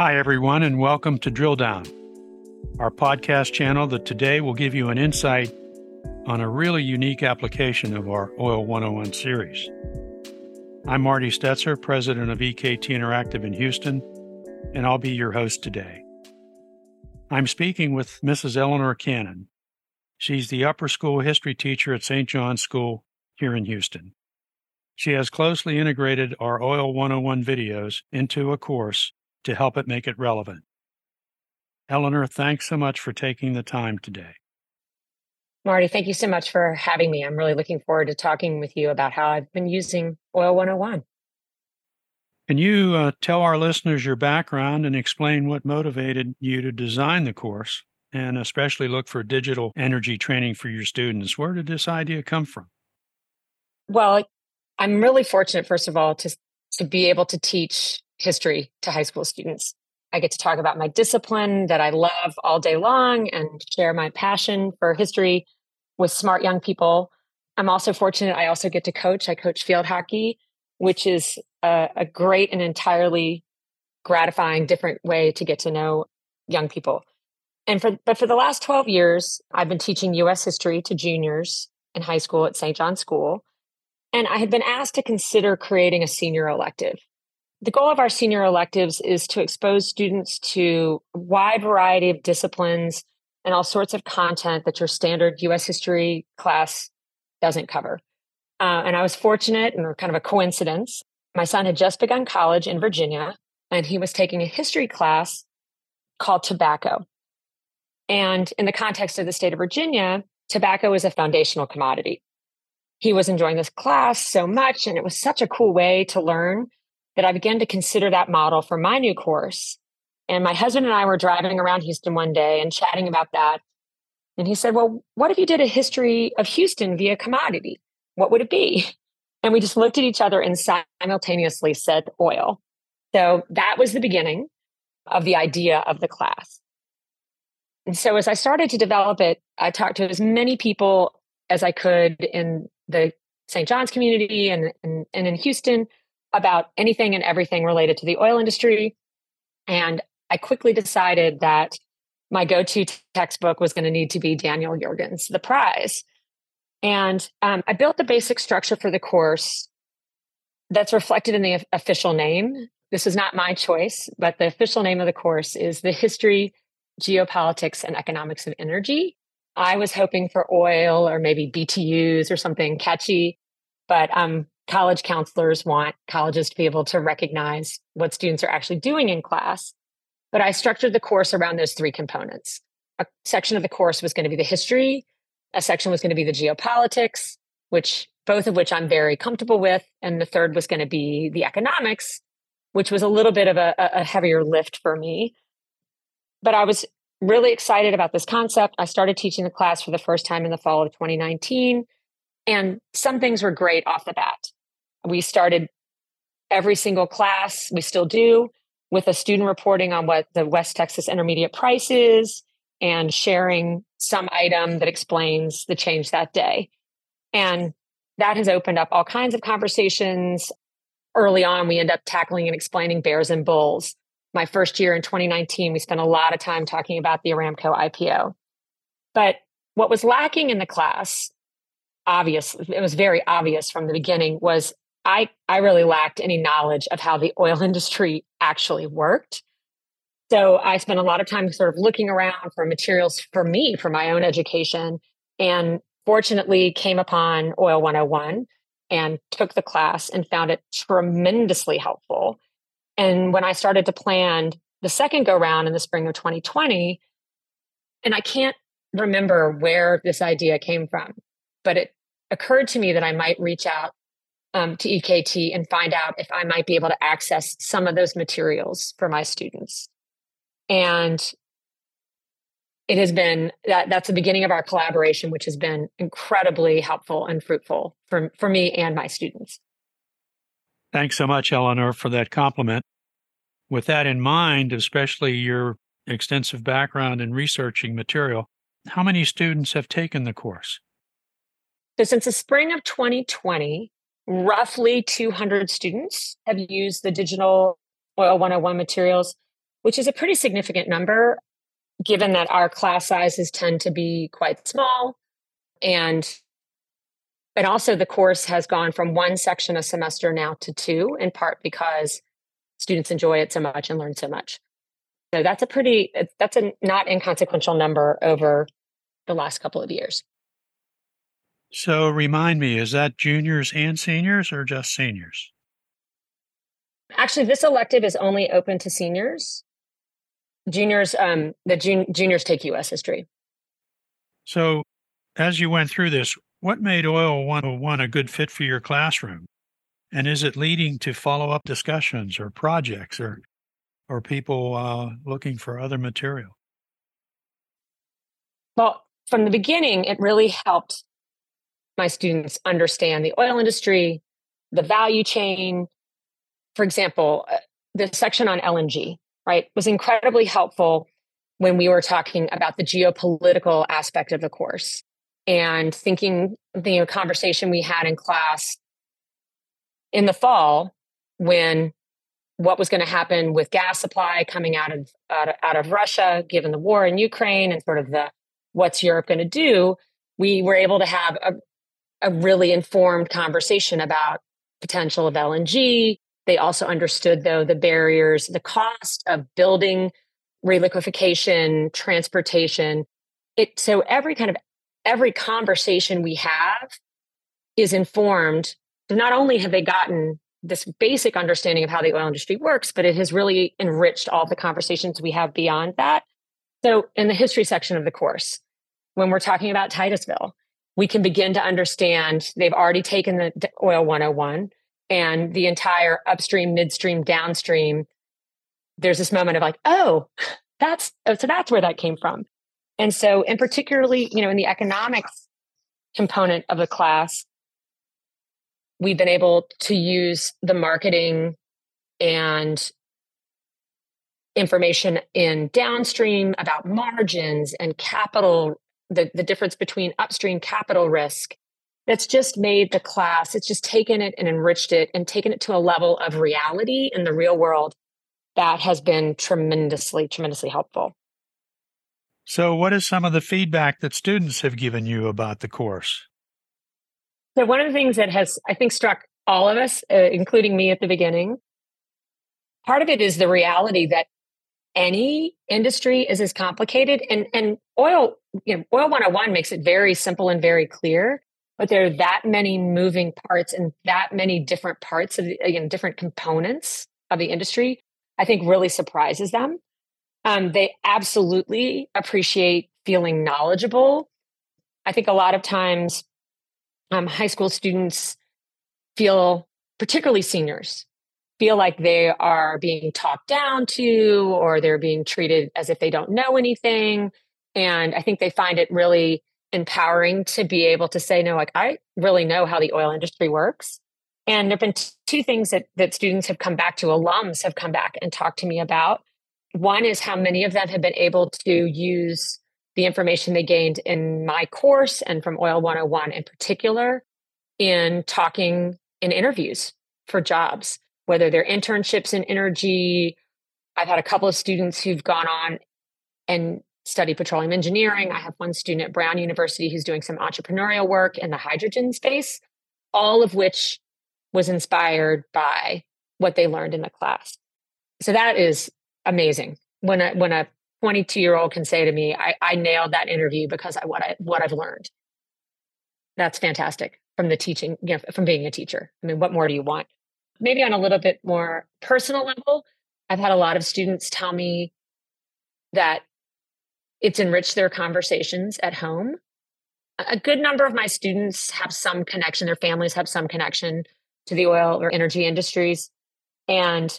Hi, everyone, and welcome to Drill Down, our podcast channel that today will give you an insight on a really unique application of our Oil 101 series. I'm Marty Stetzer, president of EKT Interactive in Houston, and I'll be your host today. I'm speaking with Mrs. Eleanor Cannon. She's the upper school history teacher at St. John's School here in Houston. She has closely integrated our Oil 101 videos into a course to help it make it relevant. Eleanor, thanks so much for taking the time today. Marty, thank you so much for having me. I'm really looking forward to talking with you about how I've been using Oil 101. Can you uh, tell our listeners your background and explain what motivated you to design the course and especially look for digital energy training for your students? Where did this idea come from? Well, I'm really fortunate, first of all, to, to be able to teach history to high school students. I get to talk about my discipline that I love all day long and share my passion for history with smart young people. I'm also fortunate, I also get to coach. I coach field hockey, which is a, a great and entirely gratifying, different way to get to know young people. And for but for the last 12 years, I've been teaching US history to juniors in high school at St. John's School. And I had been asked to consider creating a senior elective. The goal of our senior electives is to expose students to a wide variety of disciplines and all sorts of content that your standard US history class doesn't cover. Uh, and I was fortunate and kind of a coincidence. My son had just begun college in Virginia and he was taking a history class called tobacco. And in the context of the state of Virginia, tobacco is a foundational commodity. He was enjoying this class so much, and it was such a cool way to learn that I began to consider that model for my new course. And my husband and I were driving around Houston one day and chatting about that. And he said, Well, what if you did a history of Houston via commodity? What would it be? And we just looked at each other and simultaneously said oil. So that was the beginning of the idea of the class. And so as I started to develop it, I talked to as many people as I could in the St. John's community and, and, and in Houston about anything and everything related to the oil industry. And I quickly decided that my go to textbook was going to need to be Daniel Yergin's The Prize. And um, I built the basic structure for the course that's reflected in the official name. This is not my choice, but the official name of the course is The History, Geopolitics, and Economics of Energy. I was hoping for oil or maybe BTUs or something catchy, but um, college counselors want colleges to be able to recognize what students are actually doing in class. But I structured the course around those three components. A section of the course was going to be the history, a section was going to be the geopolitics, which both of which I'm very comfortable with. And the third was going to be the economics, which was a little bit of a, a heavier lift for me. But I was really excited about this concept. I started teaching the class for the first time in the fall of 2019. And some things were great off the bat. We started every single class, we still do, with a student reporting on what the West Texas Intermediate price is and sharing some item that explains the change that day. And that has opened up all kinds of conversations. Early on, we end up tackling and explaining bears and bulls. My first year in 2019, we spent a lot of time talking about the Aramco IPO. But what was lacking in the class, obvious, it was very obvious from the beginning, was I, I really lacked any knowledge of how the oil industry actually worked. So I spent a lot of time sort of looking around for materials for me, for my own education, and fortunately came upon Oil 101 and took the class and found it tremendously helpful. And when I started to plan the second go round in the spring of 2020, and I can't remember where this idea came from, but it occurred to me that I might reach out um, to EKT and find out if I might be able to access some of those materials for my students. And it has been that that's the beginning of our collaboration, which has been incredibly helpful and fruitful for, for me and my students. Thanks so much, Eleanor, for that compliment. With that in mind, especially your extensive background in researching material, how many students have taken the course? So, since the spring of 2020, roughly 200 students have used the digital oil 101 materials which is a pretty significant number given that our class sizes tend to be quite small. And and also the course has gone from one section a semester now to two in part because students enjoy it so much and learn so much. So that's a pretty that's a not inconsequential number over the last couple of years so remind me is that juniors and seniors or just seniors? Actually this elective is only open to seniors. Juniors um the jun- juniors take US history. So as you went through this what made oil 101 a good fit for your classroom? And is it leading to follow-up discussions or projects or or people uh, looking for other material? Well from the beginning it really helped my students understand the oil industry the value chain. For example uh, the section on lng right, was incredibly helpful when we were talking about the geopolitical aspect of the course and thinking the you know, conversation we had in class in the fall when what was going to happen with gas supply coming out of, out of out of Russia, given the war in Ukraine and sort of the what's Europe going to do, we were able to have a, a really informed conversation about potential of LNG, they also understood, though, the barriers, the cost of building reliquefaction, transportation. It so every kind of every conversation we have is informed. So not only have they gotten this basic understanding of how the oil industry works, but it has really enriched all the conversations we have beyond that. So in the history section of the course, when we're talking about Titusville, we can begin to understand they've already taken the oil 101 and the entire upstream, midstream, downstream, there's this moment of like, oh, that's oh, so that's where that came from. And so, and particularly, you know, in the economics component of the class, we've been able to use the marketing and information in downstream about margins and capital, the, the difference between upstream capital risk that's just made the class, it's just taken it and enriched it and taken it to a level of reality in the real world that has been tremendously, tremendously helpful. So, what is some of the feedback that students have given you about the course? So, one of the things that has, I think, struck all of us, uh, including me at the beginning, part of it is the reality that any industry is as complicated and and oil you know oil 101 makes it very simple and very clear but there are that many moving parts and that many different parts of the, again different components of the industry i think really surprises them. Um, they absolutely appreciate feeling knowledgeable. I think a lot of times um, high school students feel particularly seniors feel like they are being talked down to or they're being treated as if they don't know anything and i think they find it really empowering to be able to say, no, like I really know how the oil industry works. And there have been t- two things that, that students have come back to, alums have come back and talked to me about. One is how many of them have been able to use the information they gained in my course and from Oil 101 in particular in talking in interviews for jobs, whether they're internships in energy. I've had a couple of students who've gone on and study petroleum engineering. I have one student at Brown University who's doing some entrepreneurial work in the hydrogen space, all of which was inspired by what they learned in the class. So that is amazing. When a when a 22 year old can say to me, I, I nailed that interview because I what I what I've learned. That's fantastic from the teaching, you know, from being a teacher. I mean, what more do you want? Maybe on a little bit more personal level, I've had a lot of students tell me that it's enriched their conversations at home. A good number of my students have some connection, their families have some connection to the oil or energy industries. And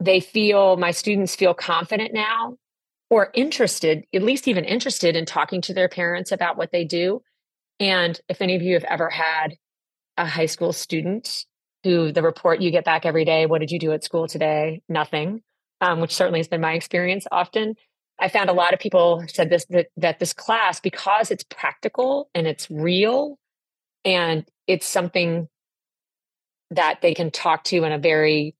they feel, my students feel confident now or interested, at least even interested in talking to their parents about what they do. And if any of you have ever had a high school student who the report you get back every day, what did you do at school today? Nothing um, which certainly has been my experience often. I found a lot of people said this that, that this class, because it's practical and it's real and it's something that they can talk to in a very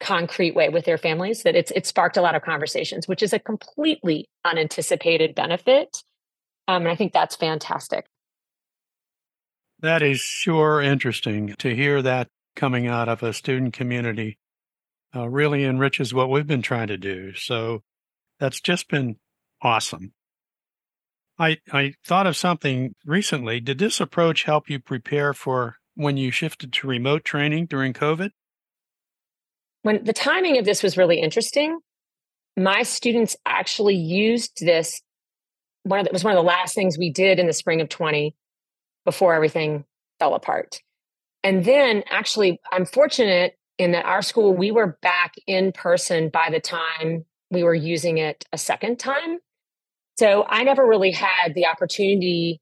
concrete way with their families that it's it sparked a lot of conversations, which is a completely unanticipated benefit. Um, and I think that's fantastic. That is sure interesting to hear that coming out of a student community. Uh, really enriches what we've been trying to do. So that's just been awesome. I I thought of something recently. Did this approach help you prepare for when you shifted to remote training during COVID? When the timing of this was really interesting, my students actually used this. One of the, it was one of the last things we did in the spring of 20 before everything fell apart. And then actually, I'm fortunate in that our school, we were back in person by the time we were using it a second time. So I never really had the opportunity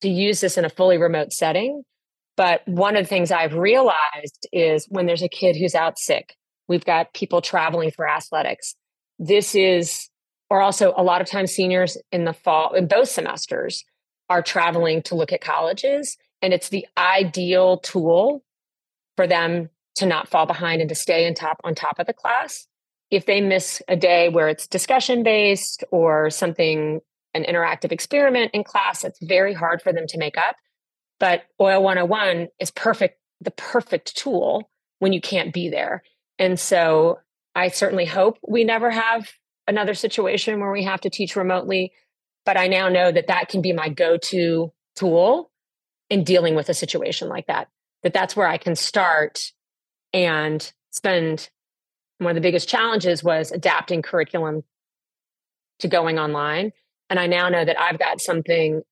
to use this in a fully remote setting. But one of the things I've realized is when there's a kid who's out sick, we've got people traveling for athletics. This is, or also a lot of times seniors in the fall, in both semesters, are traveling to look at colleges. And it's the ideal tool for them to not fall behind and to stay on top on top of the class. If they miss a day where it's discussion based or something, an interactive experiment in class, it's very hard for them to make up. But OIL 101 is perfect, the perfect tool when you can't be there. And so I certainly hope we never have another situation where we have to teach remotely. But I now know that that can be my go to tool in dealing with a situation like that, that that's where I can start and spend one of the biggest challenges was adapting curriculum to going online. And i now know that i've got something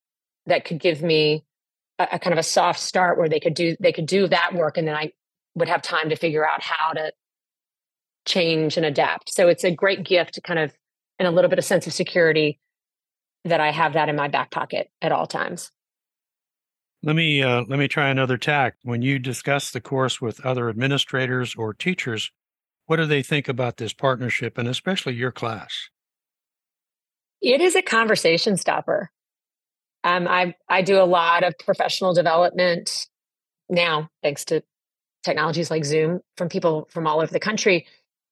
that could give me a, a, kind of a soft start where they could do they could do that work and then i would have time to figure out how to change and adapt. So it's a great gift kind of and a little bit of sense of security that i have that in my back pocket at all times let me uh, let me try another tack. When you discuss the course with other administrators or teachers, what do they think about this partnership and especially your class? It is a conversation stopper. Um, I I do a lot of professional development now, thanks to technologies like Zoom, from people from all over the country.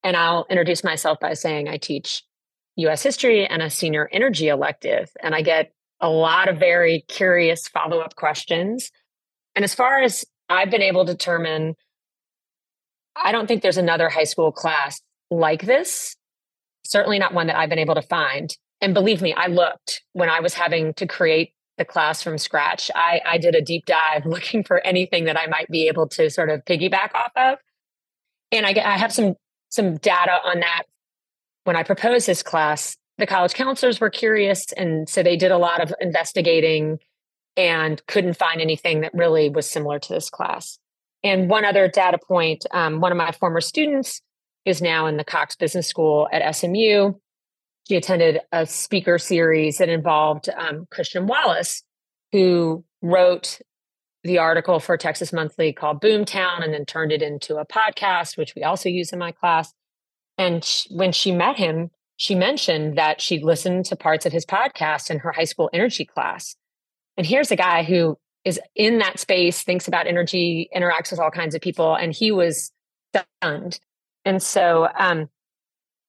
And I'll introduce myself by saying I teach U.S. history and a senior energy elective, and I get a lot of very curious follow up questions. And as far as I've been able to determine, I don't think there's another high school class like this. Certainly not one that I've been able to find. And believe me, I looked when I was having to create the class from scratch. I, I did a deep dive looking for anything that I might be able to sort of piggyback off of. And I, I have some some data on that. When I proposed this class, the college counselors were curious. And so they did a lot of investigating and couldn't find anything that really was similar to this class. And one other data point um, one of my former students is now in the Cox Business School at SMU. She attended a speaker series that involved um, Christian Wallace, who wrote the article for Texas Monthly called Boomtown and then turned it into a podcast, which we also use in my class. And she, when she met him, she mentioned that she'd listened to parts of his podcast in her high school energy class. And here's a guy who is in that space, thinks about energy, interacts with all kinds of people, and he was stunned. And so um,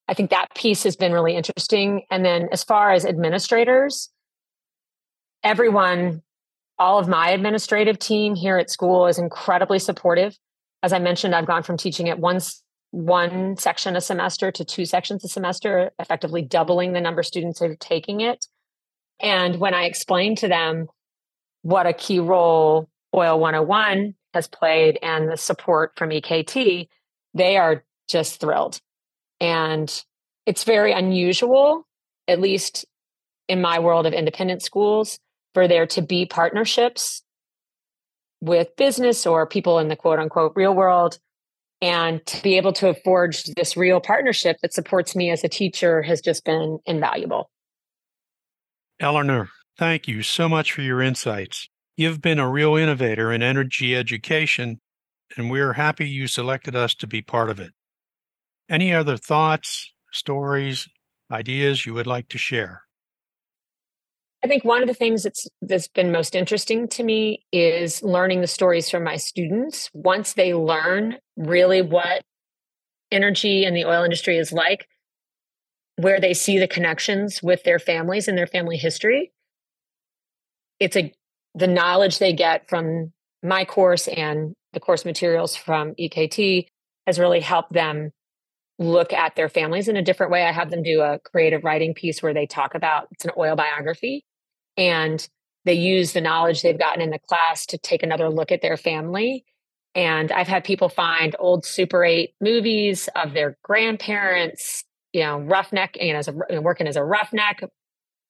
I think that piece has been really interesting. And then as far as administrators, everyone, all of my administrative team here at school is incredibly supportive. As I mentioned, I've gone from teaching at one one section a semester to two sections a semester, effectively doubling the number of students who are taking it. And when I explained to them what a key role OIL 101 has played and the support from EKT, they are just thrilled. And it's very unusual, at least in my world of independent schools, for there to be partnerships with business or people in the quote unquote real world and to be able to have forged this real partnership that supports me as a teacher has just been invaluable. Eleanor, thank you so much for your insights. You've been a real innovator in energy education, and we're happy you selected us to be part of it. Any other thoughts, stories, ideas you would like to share? I think one of the things that's that's been most interesting to me is learning the stories from my students. Once they learn really what energy and the oil industry is like, where they see the connections with their families and their family history. It's a the knowledge they get from my course and the course materials from EKT has really helped them look at their families in a different way. I have them do a creative writing piece where they talk about it's an oil biography and they use the knowledge they've gotten in the class to take another look at their family. And I've had people find old Super 8 movies of their grandparents, you know, roughneck, and as a working as a roughneck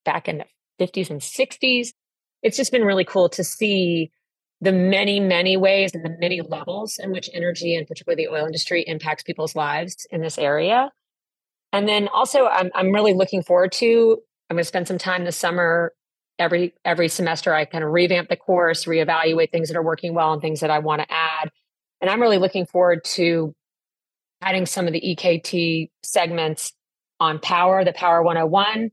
back in the 50s and 60s. It's just been really cool to see the many, many ways and the many levels in which energy and particularly the oil industry impacts people's lives in this area. And then also I'm I'm really looking forward to I'm going to spend some time this summer every every semester I kind of revamp the course, reevaluate things that are working well and things that I want to add. And I'm really looking forward to adding some of the EKT segments on power, the Power 101,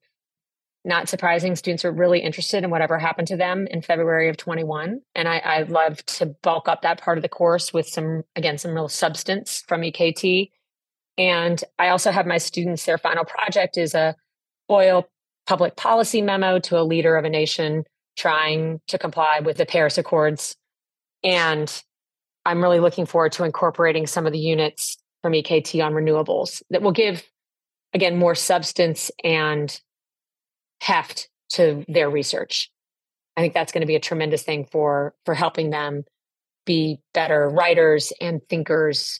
not surprising, students are really interested in whatever happened to them in February of 21. And I, I love to bulk up that part of the course with some, again, some real substance from EKT. And I also have my students, their final project is a oil public policy memo to a leader of a nation trying to comply with the Paris Accords. And I'm really looking forward to incorporating some of the units from EKT on renewables that will give, again, more substance and heft to their research. I think that's going to be a tremendous thing for for helping them be better writers and thinkers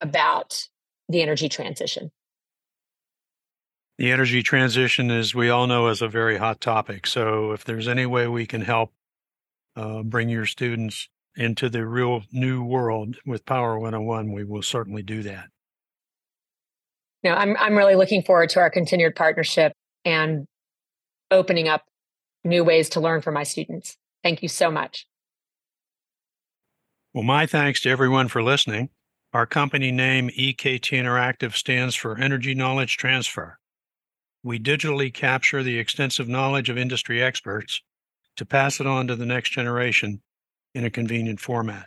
about the energy transition. The energy transition, as we all know, is a very hot topic. So, if there's any way we can help uh, bring your students into the real new world with Power 101, we will certainly do that. Know, I'm I'm really looking forward to our continued partnership and opening up new ways to learn for my students. Thank you so much. Well, my thanks to everyone for listening. Our company name, EKT Interactive, stands for Energy Knowledge Transfer. We digitally capture the extensive knowledge of industry experts to pass it on to the next generation in a convenient format.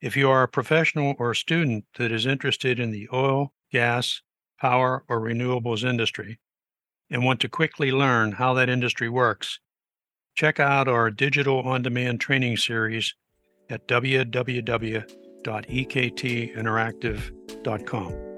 If you are a professional or student that is interested in the oil, gas, power, or renewables industry, and want to quickly learn how that industry works, check out our digital on demand training series at www.ektinteractive.com.